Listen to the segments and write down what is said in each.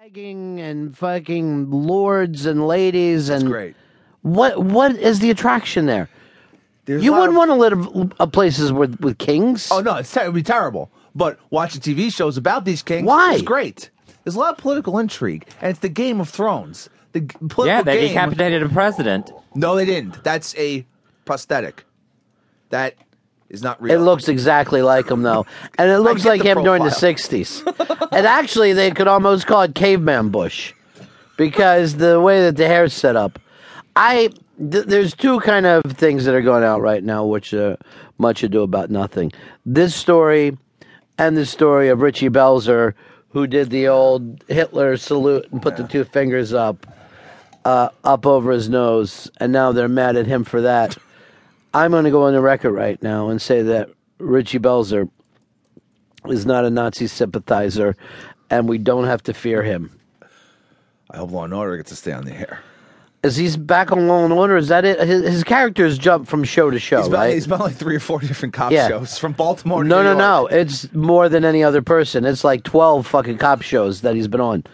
Dragging and fucking lords and ladies and great. What what is the attraction there? There's you a lot wouldn't of- want to live uh, places with with kings. Oh no, it's ter- it'd be terrible. But watching TV shows about these kings Why? is great. There's a lot of political intrigue, and it's the Game of Thrones. The g- political Yeah, they game. decapitated a president. No, they didn't. That's a prosthetic. That is not It looks exactly like him though, and it looks like him during the '60s. and actually, they could almost call it caveman bush because the way that the hair is set up. I th- there's two kind of things that are going out right now, which are much ado about nothing. This story and the story of Richie Belzer, who did the old Hitler salute and put the two fingers up, uh, up over his nose, and now they're mad at him for that. I'm going to go on the record right now and say that Richie Belzer is not a Nazi sympathizer, and we don't have to fear him. I hope Law and Order gets to stay on the air. Is he's back on Law and Order? Is that it? His, his characters jump from show to show, He's been, right? he's been on like three or four different cop Yeah. shows from Baltimore. To no, New no, York. no. It's more than any other person. It's like twelve fucking cop shows that he's been on.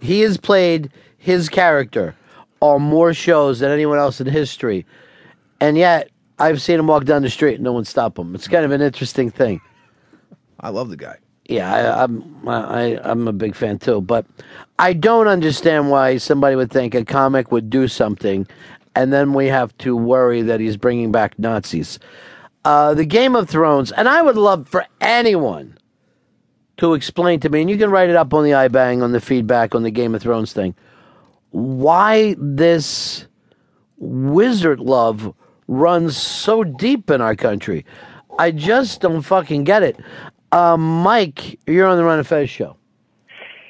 He has played his character on more shows than anyone else in history, and yet I've seen him walk down the street and no one stop him. It's kind of an interesting thing. I love the guy. Yeah, I, I'm I, I'm a big fan too, but I don't understand why somebody would think a comic would do something, and then we have to worry that he's bringing back Nazis. Uh, the Game of Thrones, and I would love for anyone to explain to me, and you can write it up on the iBang on the feedback on the Game of Thrones thing, why this wizard love runs so deep in our country. I just don't fucking get it. Um, Mike, you're on the Ron and Fez show.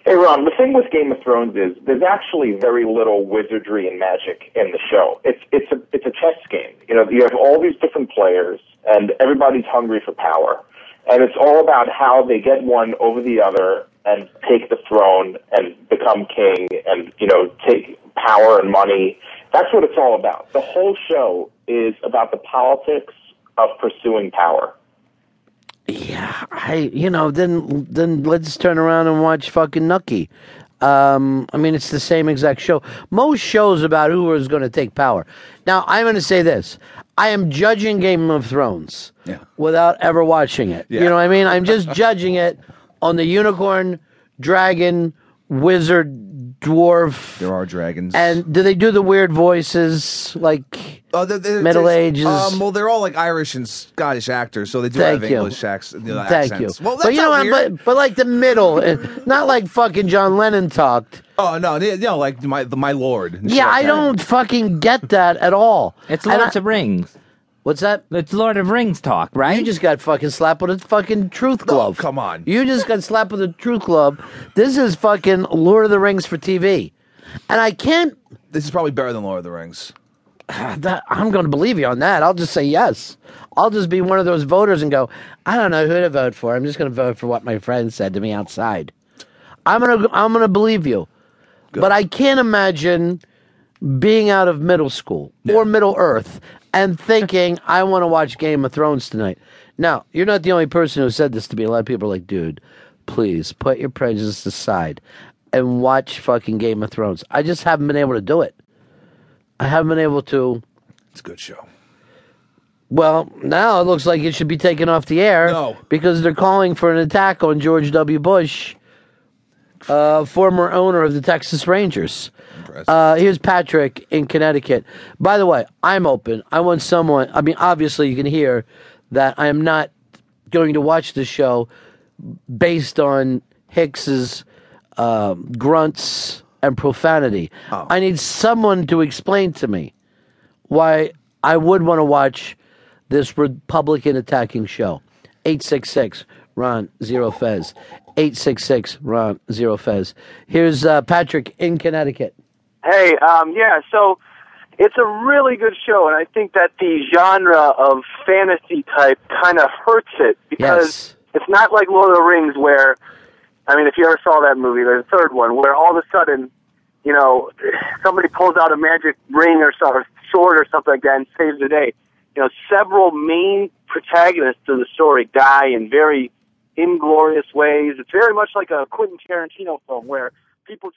Hey, Ron, the thing with Game of Thrones is there's actually very little wizardry and magic in the show. It's it's a it's a chess game. You know, you have all these different players, and everybody's hungry for power, and it's all about how they get one over the other and take the throne and become king, and you know, take power and money. That's what it's all about. The whole show is about the politics of pursuing power. Yeah, I you know then then let's turn around and watch fucking Nucky. Um, I mean, it's the same exact show. Most shows about who is going to take power. Now, I'm going to say this: I am judging Game of Thrones Yeah. without ever watching it. You know what I mean? I'm just judging it on the unicorn, dragon, wizard, dwarf. There are dragons. And do they do the weird voices like Oh, they're- they're- Middle there's- Ages? Um, well, they're all like Irish and Scottish actors, so they do Thank have you. English acts, you know, Thank accents. you. Well, that's but you know, not what, weird. but but like the middle, eh, not like fucking John Lennon talked. oh no, they- you know, like my the, my lord. Yeah, like I don't fucking get that at all. It's And Lord I- of Rings. What's that? It's Lord of Rings talk, right? You just got fucking slapped with a fucking truth glove. come on. You just got slapped with a truth glove. This is fucking Lord of the Rings for TV, and I can't. This is probably better than Lord of the Rings. That, I'm going to believe you on that. I'll just say yes. I'll just be one of those voters and go. I don't know who to vote for. I'm just going to vote for what my friend said to me outside. I'm gonna I'm gonna believe you, but I can't imagine being out of middle school or Middle Earth and thinking I want to watch Game of Thrones tonight. Now, you're not the only person who said this to me. A lot of people are like, dude, please put your prejudice aside and watch fucking Game of Thrones. I just haven't been able to do it. I haven't been able to. It's a good show. Well, now it looks like it should be taken off the air No. because they're calling for an attack on George W. Bush, uh, former owner of the Texas Rangers. Impressive. Uh, here's Patrick in Connecticut. By the way, I'm open. I want someone. I mean, obviously, you can hear that I am not going to watch the show based on Hicks's uh, grunts and profanity. Oh. I need someone to explain to me why I would want to watch this Republican attacking show. 866 Ron Zero Fez. 866 Ron Zero Fez. Here's uh, Patrick in Connecticut. Hey, um, yeah, so it's a really good show, and I think that the genre of fantasy type kind of hurts it because Yes. it's not like Lord of the Rings where, I mean, if you ever saw that movie, there's a third one, where all of a sudden, you know, somebody pulls out a magic ring or, sword or something like that and saves the day. You know, several main protagonists of the story die in very inglorious ways. It's very much like a Quentin Tarantino film where people just